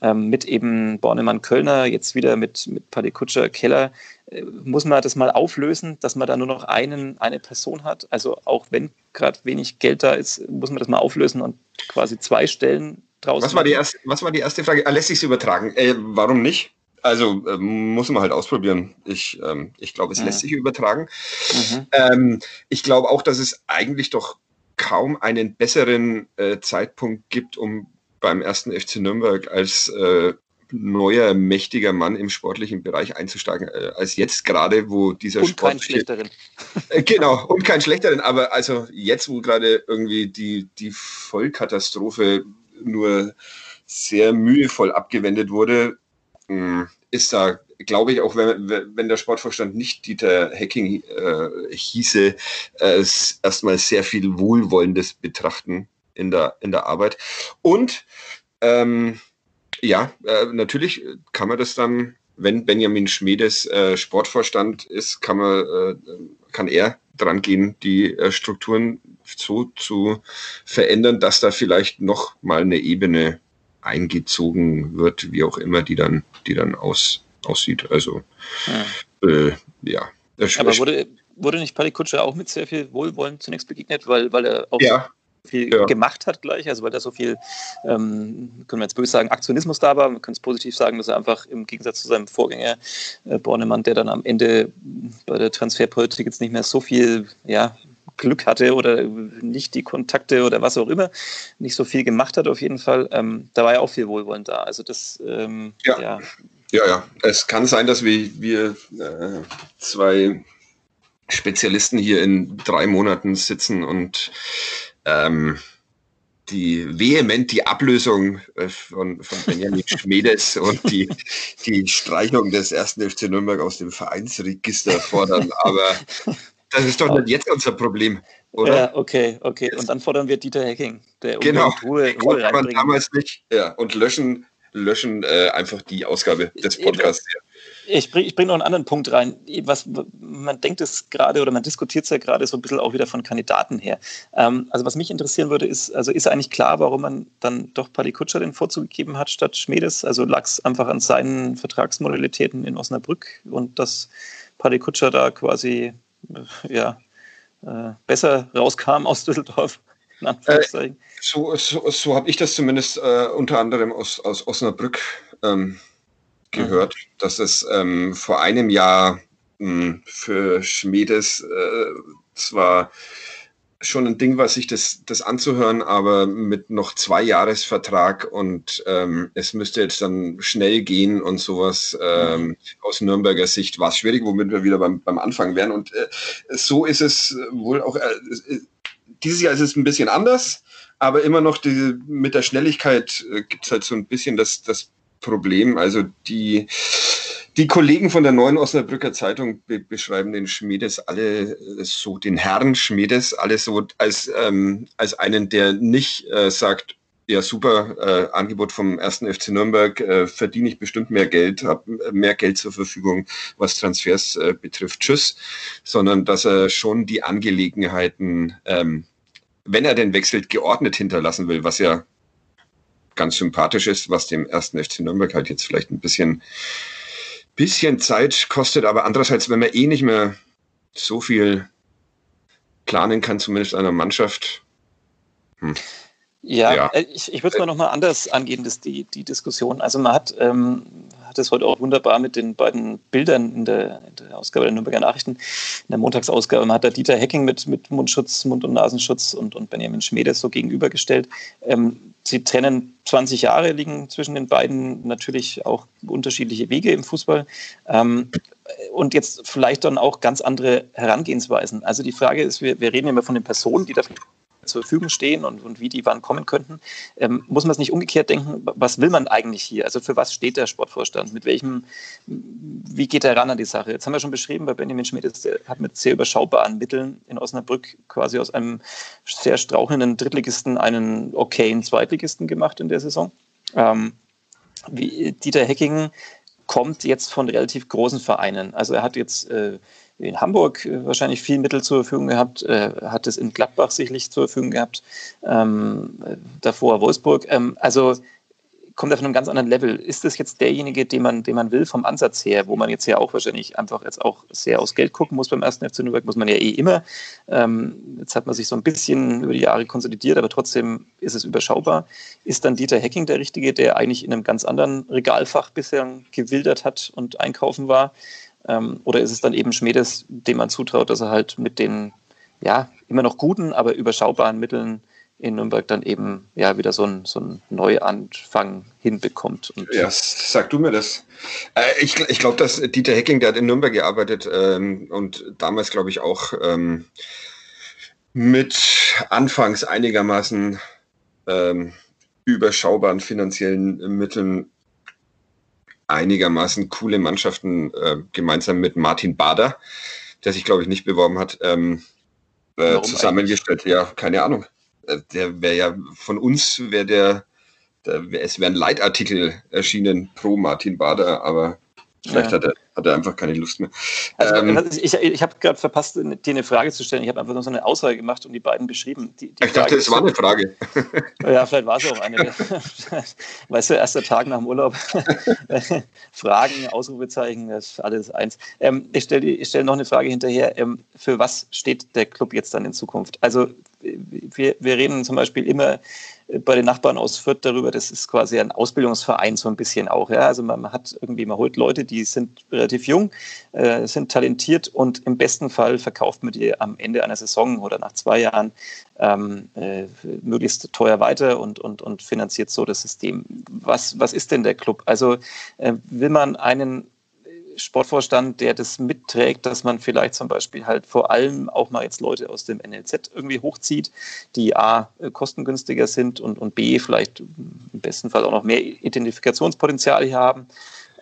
ähm, mit eben Bornemann Kölner, jetzt wieder mit, mit Paddy Kutscher Keller, äh, muss man das mal auflösen, dass man da nur noch einen, eine Person hat. Also auch wenn gerade wenig Geld da ist, muss man das mal auflösen und quasi zwei Stellen draußen. Was war die erste, was war die erste Frage? Lässt sich es übertragen? Äh, warum nicht? Also äh, muss man halt ausprobieren. Ich, ähm, ich glaube, es mhm. lässt sich übertragen. Mhm. Ähm, ich glaube auch, dass es eigentlich doch kaum einen besseren äh, Zeitpunkt gibt, um beim ersten FC Nürnberg als äh, neuer, mächtiger Mann im sportlichen Bereich einzusteigen, äh, als jetzt gerade, wo dieser und Sport. Und keinen schlechteren. Äh, genau, und keinen schlechteren, aber also jetzt, wo gerade irgendwie die, die Vollkatastrophe nur sehr mühevoll abgewendet wurde, mh, hm, ist da glaube ich, auch wenn, wenn der Sportvorstand nicht Dieter Hacking äh, hieße, äh, erstmal sehr viel Wohlwollendes betrachten in der, in der Arbeit. Und ähm, ja, äh, natürlich kann man das dann, wenn Benjamin Schmiedes äh, Sportvorstand ist, kann man, äh, kann er dran gehen, die äh, Strukturen so zu verändern, dass da vielleicht noch mal eine Ebene eingezogen wird, wie auch immer die dann, die dann aus, aussieht. Also ja. Äh, ja. Aber wurde, wurde nicht Paddy Kutscher auch mit sehr viel Wohlwollen zunächst begegnet, weil, weil er auch ja viel ja. gemacht hat gleich, also weil da so viel, ähm, können wir jetzt böse sagen, Aktionismus da war. Wir können es positiv sagen, dass er einfach im Gegensatz zu seinem Vorgänger äh, Bornemann, der dann am Ende bei der Transferpolitik jetzt nicht mehr so viel ja, Glück hatte oder nicht die Kontakte oder was auch immer, nicht so viel gemacht hat auf jeden Fall. Ähm, da war ja auch viel Wohlwollen da. Also das, ähm, ja. ja. Ja, ja. Es kann sein, dass wir, wir äh, zwei Spezialisten hier in drei Monaten sitzen und ähm, die vehement die Ablösung äh, von, von Benjamin Schmedes und die, die Streichung des ersten FC Nürnberg aus dem Vereinsregister fordern. Aber das ist doch nicht jetzt unser Problem, oder? Ja, okay, okay. Und dann fordern wir Dieter Hacking, der genau. Ruhe, Ruhe reinbringt. damals nicht. Ja, und löschen, löschen äh, einfach die Ausgabe des Podcasts. Ich bringe bring noch einen anderen Punkt rein. Was, man denkt es gerade oder man diskutiert es ja gerade so ein bisschen auch wieder von Kandidaten her. Ähm, also was mich interessieren würde, ist, also ist eigentlich klar, warum man dann doch Paddy Kutscher den Vorzug gegeben hat statt Schmedes? Also lag es einfach an seinen Vertragsmodalitäten in Osnabrück und dass Paddy Kutscher da quasi ja, äh, besser rauskam aus Düsseldorf? Äh, so so, so habe ich das zumindest äh, unter anderem aus, aus Osnabrück ähm, gehört, mhm. dass es ähm, vor einem Jahr mh, hm, für Schmiedes äh, zwar schon ein Ding war, sich das, das anzuhören, aber mit noch zwei Jahresvertrag und ähm, es müsste jetzt dann schnell gehen und sowas ähm, mhm. aus Nürnberger Sicht war es schwierig, womit wir wieder beim, beim Anfang wären. Und äh, so ist es wohl auch, äh, dieses Jahr ist es ein bisschen anders, aber immer noch diese, mit der Schnelligkeit äh, gibt es halt so ein bisschen das, das Problem. Also die, die Kollegen von der Neuen Osnabrücker Zeitung be beschreiben den Schmiedes alle äh, so, den Herrn Schmiedes, alle so als, ähm, als einen, der nicht äh, sagt, ja, super, äh, Angebot vom ersten FC Nürnberg, äh, verdiene ich bestimmt mehr Geld, habe mehr Geld zur Verfügung, was Transfers äh, betrifft, tschüss, sondern dass er schon die Angelegenheiten, ähm, wenn er denn wechselt, geordnet hinterlassen will, was ja ganz sympathisch ist, was dem ersten FC Nürnberg halt jetzt vielleicht ein bisschen, bisschen Zeit kostet. Aber andererseits, wenn man eh nicht mehr so viel planen kann, zumindest einer Mannschaft. Hm. Ja, ja, äh, ich, ich würde es mal nochmal anders angehen, das, die, die Diskussion. Also man hat, ähm, hat es heute auch wunderbar mit den beiden Bildern in der, in der, Ausgabe der Nürnberger Nachrichten, in der Montagsausgabe. Man hat da Dieter Hecking mit, mit Mundschutz, Mund- und Nasenschutz und, und Benjamin Schmedes so gegenübergestellt. Ähm, sie trennen 20 Jahre, liegen zwischen den beiden natürlich auch unterschiedliche Wege im Fußball. Ähm, und jetzt vielleicht dann auch ganz andere Herangehensweisen. Also die Frage ist, wir, wir reden immer von den Personen, die dafür zur Verfügung stehen und, und wie die wann kommen könnten. Ähm, muss man es nicht umgekehrt denken, was will man eigentlich hier? Also für was steht der Sportvorstand? Mit welchem, wie geht er ran an die Sache? Jetzt haben wir schon beschrieben, bei Benjamin Schmidt ist, hat mit sehr überschaubaren Mitteln in Osnabrück quasi aus einem sehr strauchelnden Drittligisten einen okayen Zweitligisten gemacht in der Saison. Ähm, wie, Dieter Hecking kommt jetzt von relativ großen Vereinen. Also er hat jetzt äh, in Hamburg äh, wahrscheinlich viel Mittel zur Verfügung gehabt, äh, hat es in Gladbach sicherlich zur Verfügung gehabt, ähm, davor Wolfsburg. Ähm, also kommt er von einem ganz anderen Level. Ist das jetzt derjenige, den man, den man will vom Ansatz her, wo man jetzt ja auch wahrscheinlich einfach jetzt auch sehr aus Geld gucken muss beim ersten FC Nürnberg, muss man ja eh immer. Ähm, jetzt hat man sich so ein bisschen über die Jahre konsolidiert, aber trotzdem ist es überschaubar. Ist dann Dieter Hecking der Richtige, der eigentlich in einem ganz anderen Regalfach bisher gewildert hat und einkaufen war? Ähm, oder ist es dann eben Schmedes, dem man zutraut, dass er halt mit den ja, immer noch guten, aber überschaubaren Mitteln in Nürnberg dann eben ja wieder so ein, so Neuanfang hinbekommt. Und ja, sag du mir das. Äh, ich ich glaube, dass Dieter Hecking, der hat in Nürnberg gearbeitet ähm, und damals, glaube ich, auch ähm, mit anfangs einigermaßen ähm, überschaubaren finanziellen Mitteln einigermaßen coole Mannschaften äh, gemeinsam mit Martin Bader, der sich, glaube ich, nicht beworben hat, ähm, äh, zusammengestellt. Ja, keine Ahnung. Äh, der wäre ja von uns, wäre der da, es wären Leitartikel erschienen pro Martin Bader, aber vielleicht ja. hat, er, hat er einfach keine Lust mehr. Also, ähm, ich ich habe gerade verpasst, dir eine Frage zu stellen. Ich habe einfach nur so eine Aussage gemacht und die beiden beschrieben. Die, die ich dachte, es war eine Frage. Ja, vielleicht war es auch eine. weißt du, erster Tag nach dem Urlaub. Fragen, Ausrufezeichen, das ist alles eins. Ähm, ich stelle stell noch eine Frage hinterher. Ähm, für was steht der Club jetzt dann in Zukunft? Also wir, wir reden zum Beispiel immer bei den Nachbarn aus Fürth darüber, das ist quasi ein Ausbildungsverein so ein bisschen auch. Ja? Also man, man hat irgendwie, man holt Leute, die sind relativ jung, äh, sind talentiert und im besten Fall verkauft man die am Ende einer Saison oder nach zwei Jahren ähm, äh, möglichst teuer weiter und, und, und finanziert so das System. Was, was ist denn der Club? Also äh, will man einen Sportvorstand, der das mitträgt, dass man vielleicht zum Beispiel halt vor allem auch mal jetzt Leute aus dem NLZ irgendwie hochzieht, die A, kostengünstiger sind und, und B, vielleicht im besten Fall auch noch mehr Identifikationspotenzial hier haben,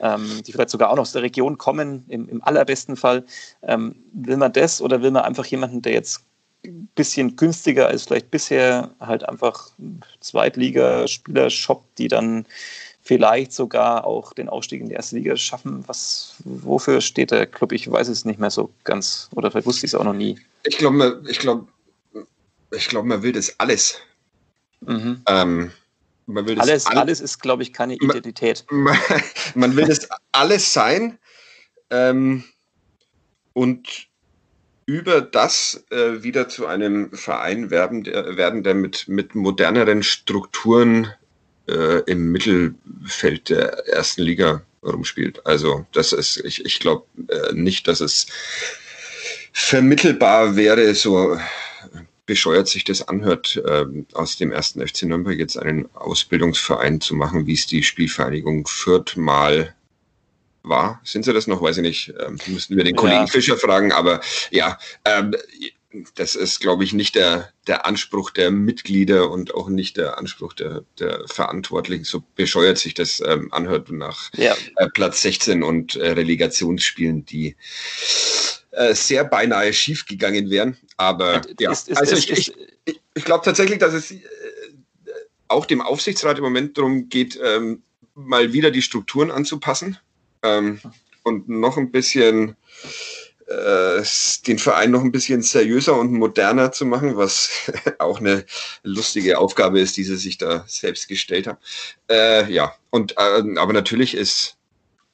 ähm, die vielleicht sogar auch noch aus der Region kommen, im, im allerbesten Fall. Ähm, will man das oder will man einfach jemanden, der jetzt ein bisschen günstiger als vielleicht bisher, halt einfach Zweitligaspieler shoppt, die dann vielleicht sogar auch den Aufstieg in die erste Liga schaffen. Was, wofür steht der Club? Ich weiß es nicht mehr so ganz. Oder vielleicht wusste ich es auch noch nie. Ich glaube, ich glaube, ich glaube, man will das alles. Mhm. Ähm, man will das alles, alles, alles ist, glaube ich, keine Identität. Man, man will das alles sein ähm, und über das äh, wieder zu einem Verein werden, der, werden, der mit, mit moderneren Strukturen äh, im Mittelfeld der ersten Liga rumspielt. Also das ist, ich, ich glaube äh, nicht, dass es vermittelbar wäre, so bescheuert sich das anhört, äh, aus dem ersten FC Nürnberg jetzt einen Ausbildungsverein zu machen, wie es die Spielvereinigung Fürth mal war. Sind sie das noch? Weiß ich nicht. Ähm, müssten wir den Kollegen ja. Fischer fragen, aber ja, ähm, das ist, glaube ich, nicht der, der Anspruch der Mitglieder und auch nicht der Anspruch der, der Verantwortlichen, so bescheuert sich das ähm, anhört nach ja. äh, Platz 16 und äh, Relegationsspielen, die äh, sehr beinahe schief gegangen wären. Aber ja, ist, ist, also ist, ich, ich, ich glaube tatsächlich, dass es äh, auch dem Aufsichtsrat im Moment darum geht, ähm, mal wieder die Strukturen anzupassen ähm, und noch ein bisschen äh, den Verein noch ein bisschen seriöser und moderner zu machen, was auch eine lustige Aufgabe ist, die sie sich da selbst gestellt haben. Äh, ja, und äh, aber natürlich ist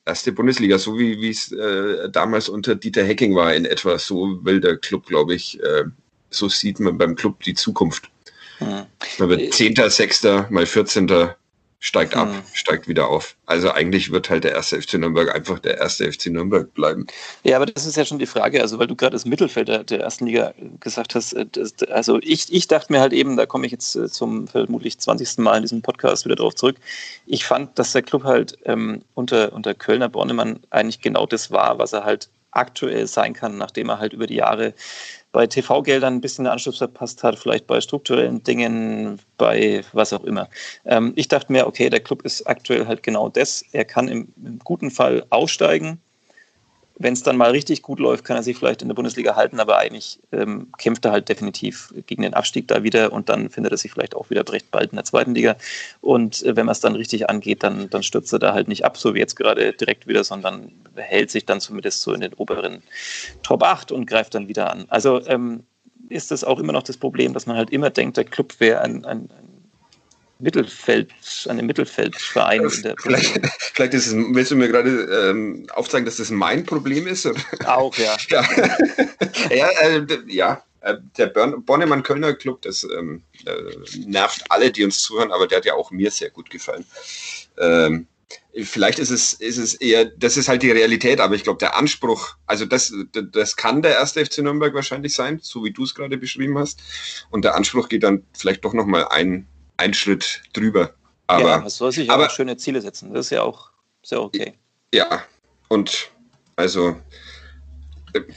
erste Bundesliga, so wie es äh, damals unter Dieter Hecking war in etwa, so will der Club, glaube ich, äh, so sieht man beim Club die Zukunft. Hm. Man wird Zehnter, Sechster, mal Vierzehnter, steigt ab, hm. steigt wieder auf. Also eigentlich wird halt der erste FC Nürnberg einfach der erste FC Nürnberg bleiben. Ja, aber das ist ja schon die Frage, also weil du gerade das Mittelfeld der, der, ersten Liga gesagt hast, äh, das, also ich, ich dachte mir halt eben, da komme ich jetzt äh, zum vermutlich 20. Mal in diesem Podcast wieder drauf zurück, ich fand, dass der Club halt ähm, unter, unter Kölner Bornemann eigentlich genau das war, was er halt aktuell sein kann, nachdem er halt über die Jahre bei TV-Geldern ein bisschen den Anschluss verpasst hat, vielleicht bei strukturellen Dingen, bei was auch immer. Ähm, ich dachte mir, okay, der Club ist aktuell halt genau das. Er kann im, im guten Fall aufsteigen wenn es dann mal richtig gut läuft, kann er sich vielleicht in der Bundesliga halten, aber eigentlich ähm, kämpft er halt definitiv gegen den Abstieg da wieder und dann findet er sich vielleicht auch wieder recht bald in der zweiten Liga. Und äh, wenn man es dann richtig angeht, dann, dann stürzt er da halt nicht ab, so wie jetzt gerade direkt wieder, sondern hält sich dann zumindest so in den oberen Top 8 und greift dann wieder an. Also ähm, ist das auch immer noch das Problem, dass man halt immer denkt, der Club wäre ein, ein, ein Mittelfeld, an dem Mittelfeldverein. in der vielleicht, vielleicht ist es, willst du mir gerade ähm, aufzeigen, dass das mein Problem ist? Auch, ja. ja, ja, äh, ja äh, der Bornemann-Kölner Club, das ähm, äh, nervt alle, die uns zuhören, aber der hat ja auch mir sehr gut gefallen. Ähm, vielleicht ist es, ist es eher, das ist halt die Realität, aber ich glaube, der Anspruch, also das, das kann der erste FC Nürnberg wahrscheinlich sein, so wie du es gerade beschrieben hast. Und der Anspruch geht dann vielleicht doch nochmal ein, ein Schritt drüber. Aber, ja, man soll sich aber, auch schöne Ziele setzen. Das ist ja auch sehr okay. Ja, und also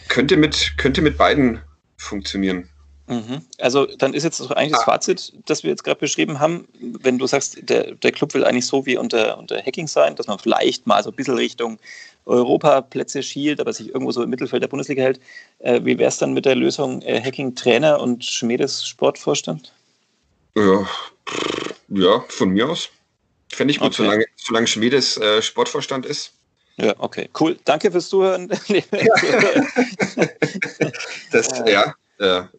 könnte mit, könnte mit beiden funktionieren. Mhm. Also dann ist jetzt eigentlich das ah. Fazit, das wir jetzt gerade beschrieben haben, wenn du sagst, der, der Club will eigentlich so wie unter, unter Hacking sein, dass man vielleicht mal so ein bisschen Richtung Europaplätze schielt, aber sich irgendwo so im Mittelfeld der Bundesliga hält. Äh, wie wäre es dann mit der Lösung äh, Hacking-Trainer und Schmiedes Sportvorstand? Ja, ja, von mir aus. Finde ich gut, okay. solange, solange Schmiedes äh, Sportvorstand ist. Ja, okay, cool. Danke fürs Zuhören. das, ja, ja.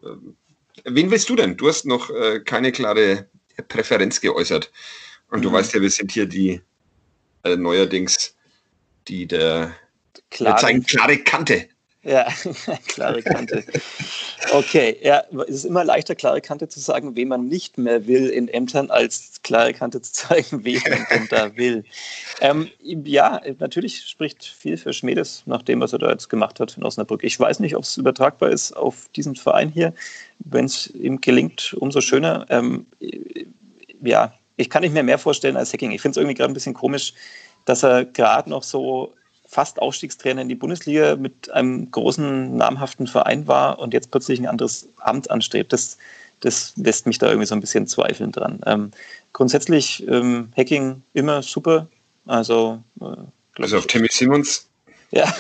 Wen willst du denn? Du hast noch äh, keine klare Präferenz geäußert. Und mhm. du weißt ja, wir sind hier die äh, neuerdings die der klare, zeigen klare Kante. Ja, klare Kante. Okay, ja, es ist immer leichter, klare Kante zu sagen, wen man nicht mehr will in Ämtern, als klare Kante zu zeigen, wen man da will. Ähm, ja, natürlich spricht viel für Schmedes nach dem, was er da jetzt gemacht hat in Osnabrück. Ich weiß nicht, ob es übertragbar ist auf diesen Verein hier. Wenn es ihm gelingt, umso schöner. Ähm, ja, ich kann nicht mehr mehr vorstellen als Hacking. Ich finde es irgendwie gerade ein bisschen komisch, dass er gerade noch so fast Aufstiegstrainer in die Bundesliga mit einem großen, namhaften Verein war und jetzt plötzlich ein anderes Amt anstrebt. Das, das lässt mich da irgendwie so ein bisschen zweifeln dran. Ähm, grundsätzlich ähm, Hacking immer super. Also, äh, also auf Timmy Simmons ja,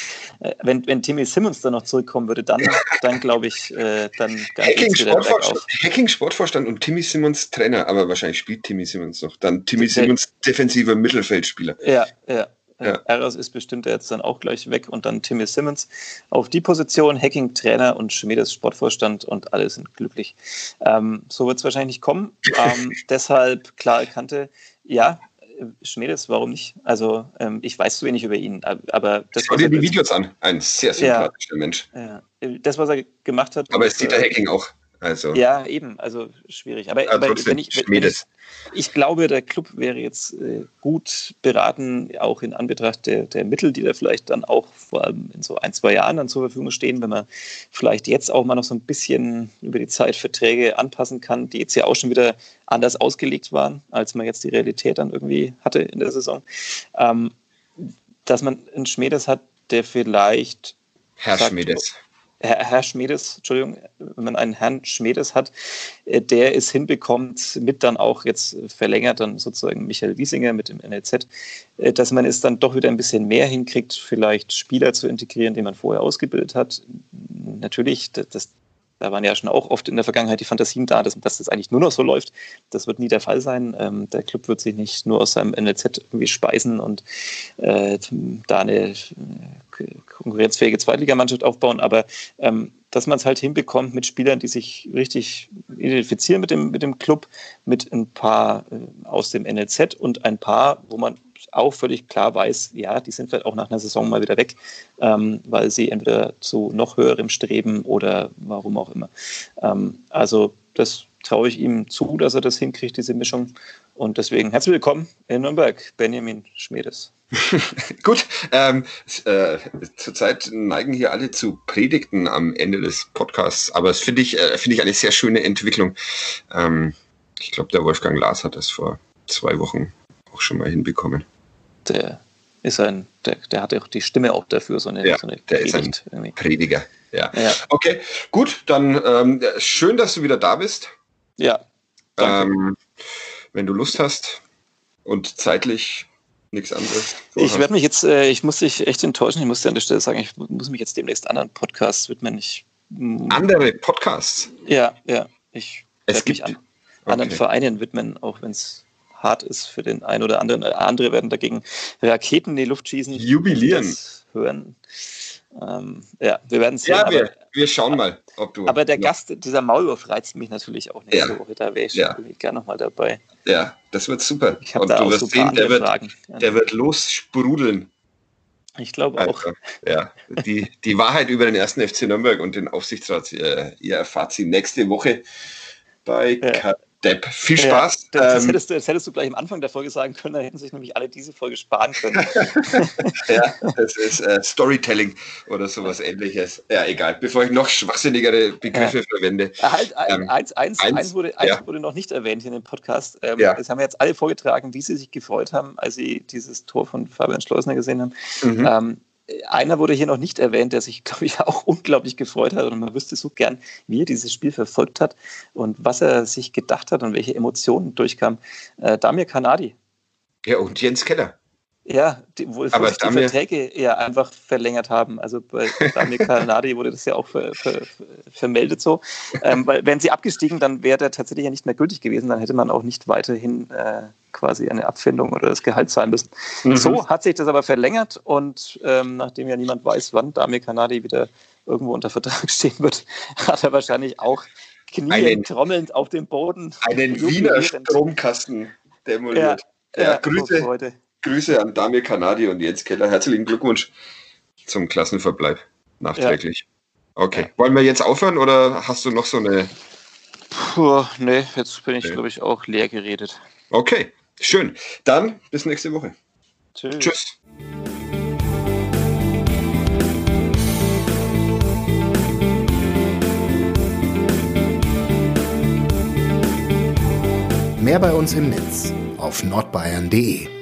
wenn, wenn Timmy Simmons dann noch zurückkommen würde, dann, dann glaube ich, äh, dann Hacking Sportvorstand, Hacking Sportvorstand und Timmy Simmons Trainer, aber wahrscheinlich spielt Timmy Simmons noch. Dann Timmy Simmons defensiver Mittelfeldspieler. Ja, ja. Ja. Ist bestimmt jetzt dann auch gleich weg und dann Timmy Simmons auf die Position, Hacking Trainer und Schmiedes Sportvorstand und alle sind glücklich. Ähm, so wird es wahrscheinlich nicht kommen. Ähm, deshalb klar erkannte, ja, Schmedes, warum nicht? Also ähm, ich weiß zu wenig über ihn, aber das Schau dir die Videos an. Ein sehr sympathischer ja, Mensch. Ja. Das, was er gemacht hat. Aber es sieht der Hacking auch. Also, ja, eben, also schwierig. Aber, aber wenn, ich, wenn ich, ich, glaube, der Club wäre jetzt äh, gut beraten, auch in Anbetracht der, der Mittel, die da vielleicht dann auch vor allem in so ein, zwei Jahren dann zur Verfügung stehen, wenn man vielleicht jetzt auch mal noch so ein bisschen über die Zeit Verträge anpassen kann, die jetzt ja auch schon wieder anders ausgelegt waren, als man jetzt die Realität dann irgendwie hatte in der Saison. Ähm, dass man einen Schmiedes hat, der vielleicht. Herr sagt, Schmiedes. Herr, Schmedes, Entschuldigung, wenn man einen Herrn Schmedes hat, äh, der es hinbekommt, mit dann auch jetzt verlängert dann sozusagen Michael Wiesinger mit dem NLZ, äh, dass man es dann doch wieder ein bisschen mehr hinkriegt, vielleicht Spieler zu integrieren, die man vorher ausgebildet hat. Natürlich, das, da waren ja schon auch oft in der Vergangenheit die Fantasien da, dass, dass das eigentlich nur noch so läuft. Das wird nie der Fall sein. Ähm, der Club wird sich nicht nur aus seinem NLZ irgendwie speisen und äh, da eine konkurrenzfähige Zweitligamannschaft aufbauen, aber ähm, dass man es halt hinbekommt mit Spielern, die sich richtig identifizieren mit dem, mit dem Club, mit ein paar äh, aus dem NLZ und ein paar, wo man auch völlig klar weiß, ja, die sind vielleicht auch nach einer Saison mal wieder weg, ähm, weil sie entweder zu noch höherem streben oder warum auch immer. Ähm, also das traue ich ihm zu, dass er das hinkriegt, diese Mischung. Und deswegen herzlich willkommen in Nürnberg, Benjamin Schmiedes. Gut, ähm, äh, zurzeit neigen hier alle zu Predigten am Ende des Podcasts, aber das finde ich, äh, finde ich eine sehr schöne Entwicklung. Ähm, ich glaube, der Wolfgang Lars hat das vor zwei Wochen auch schon mal hinbekommen. Der ist ein, der, der hat auch die Stimme auch dafür, so eine, ja, so eine der ist ein irgendwie. Prediger. Ja. ja. Okay, gut, dann ähm, schön, dass du wieder da bist. Ja. Ähm, wenn du Lust hast und zeitlich nichts anderes. Ich werde mich jetzt, äh, ich muss dich echt enttäuschen. Ich muss dir an der Stelle sagen, ich muss mich jetzt demnächst anderen Podcasts widmen. Ich, mm, andere Podcasts? Ja, ja. Ich werde mich an, okay. anderen Vereinen widmen, auch wenn es hart ist für den einen oder anderen. Andere werden dagegen Raketen in die Luft schießen. Jubilieren. Hören. Ähm, ja, wir werden sehen. Ja, wir, wir schauen mal, ob du. Aber der ja. Gast, dieser Maulwurf reizt mich natürlich auch nächste ja. Woche. Da wäre ich ja. gerne nochmal dabei. Ja, das wird super. Ich habe da auch wirst sehen, der wird, Fragen. der wird lossprudeln. Ich glaube auch. Also, ja, die, die Wahrheit über den ersten FC Nürnberg und den Aufsichtsrat, ihr, äh, ihr erfahrt sie nächste Woche bei ja. Depp. Viel Spaß. Ja, das, ähm, hättest du, das hättest du gleich am Anfang der Folge sagen können, da hätten sich nämlich alle diese Folge sparen können. ja, das ist äh, Storytelling oder sowas ähnliches. Ja, egal. Bevor ich noch schwachsinnigere Begriffe ja. verwende. Halt, ähm, eins, eins, eins, eins, wurde, eins ja. wurde noch nicht erwähnt hier in dem Podcast. Ähm, ja. Das haben wir jetzt alle vorgetragen, wie sie sich gefreut haben, als sie dieses Tor von Fabian Schleusner gesehen haben. Mhm. Ähm, einer wurde hier noch nicht erwähnt, der sich, glaube ich, auch unglaublich gefreut hat. Und man wüsste so gern, wie er dieses Spiel verfolgt hat und was er sich gedacht hat und welche Emotionen durchkamen. Äh, Damir Kanadi. Ja, und Jens Keller. Ja, die, wo, wo sich die Verträge ja einfach verlängert haben. Also bei Damir Kanadi wurde das ja auch ver, ver, vermeldet so. Ähm, weil wären sie abgestiegen, dann wäre der tatsächlich ja nicht mehr gültig gewesen. Dann hätte man auch nicht weiterhin äh, quasi eine Abfindung oder das Gehalt zahlen müssen. Mhm. So hat sich das aber verlängert und ähm, nachdem ja niemand weiß, wann Damir Kanadi wieder irgendwo unter Vertrag stehen wird, hat er wahrscheinlich auch kniend, trommelnd auf dem Boden. Einen Wiener Stromkasten demoliert. Ja, ja, ja Grüße, Grüße an Damir Kanadi und Jens Keller. Herzlichen Glückwunsch zum Klassenverbleib nachträglich. Ja. Okay. Wollen wir jetzt aufhören oder hast du noch so eine. Puh, nee, jetzt bin ich, okay. glaube ich, auch leer geredet. Okay, schön. Dann bis nächste Woche. Tschüss. Tschüss. Mehr bei uns im Netz auf nordbayern.de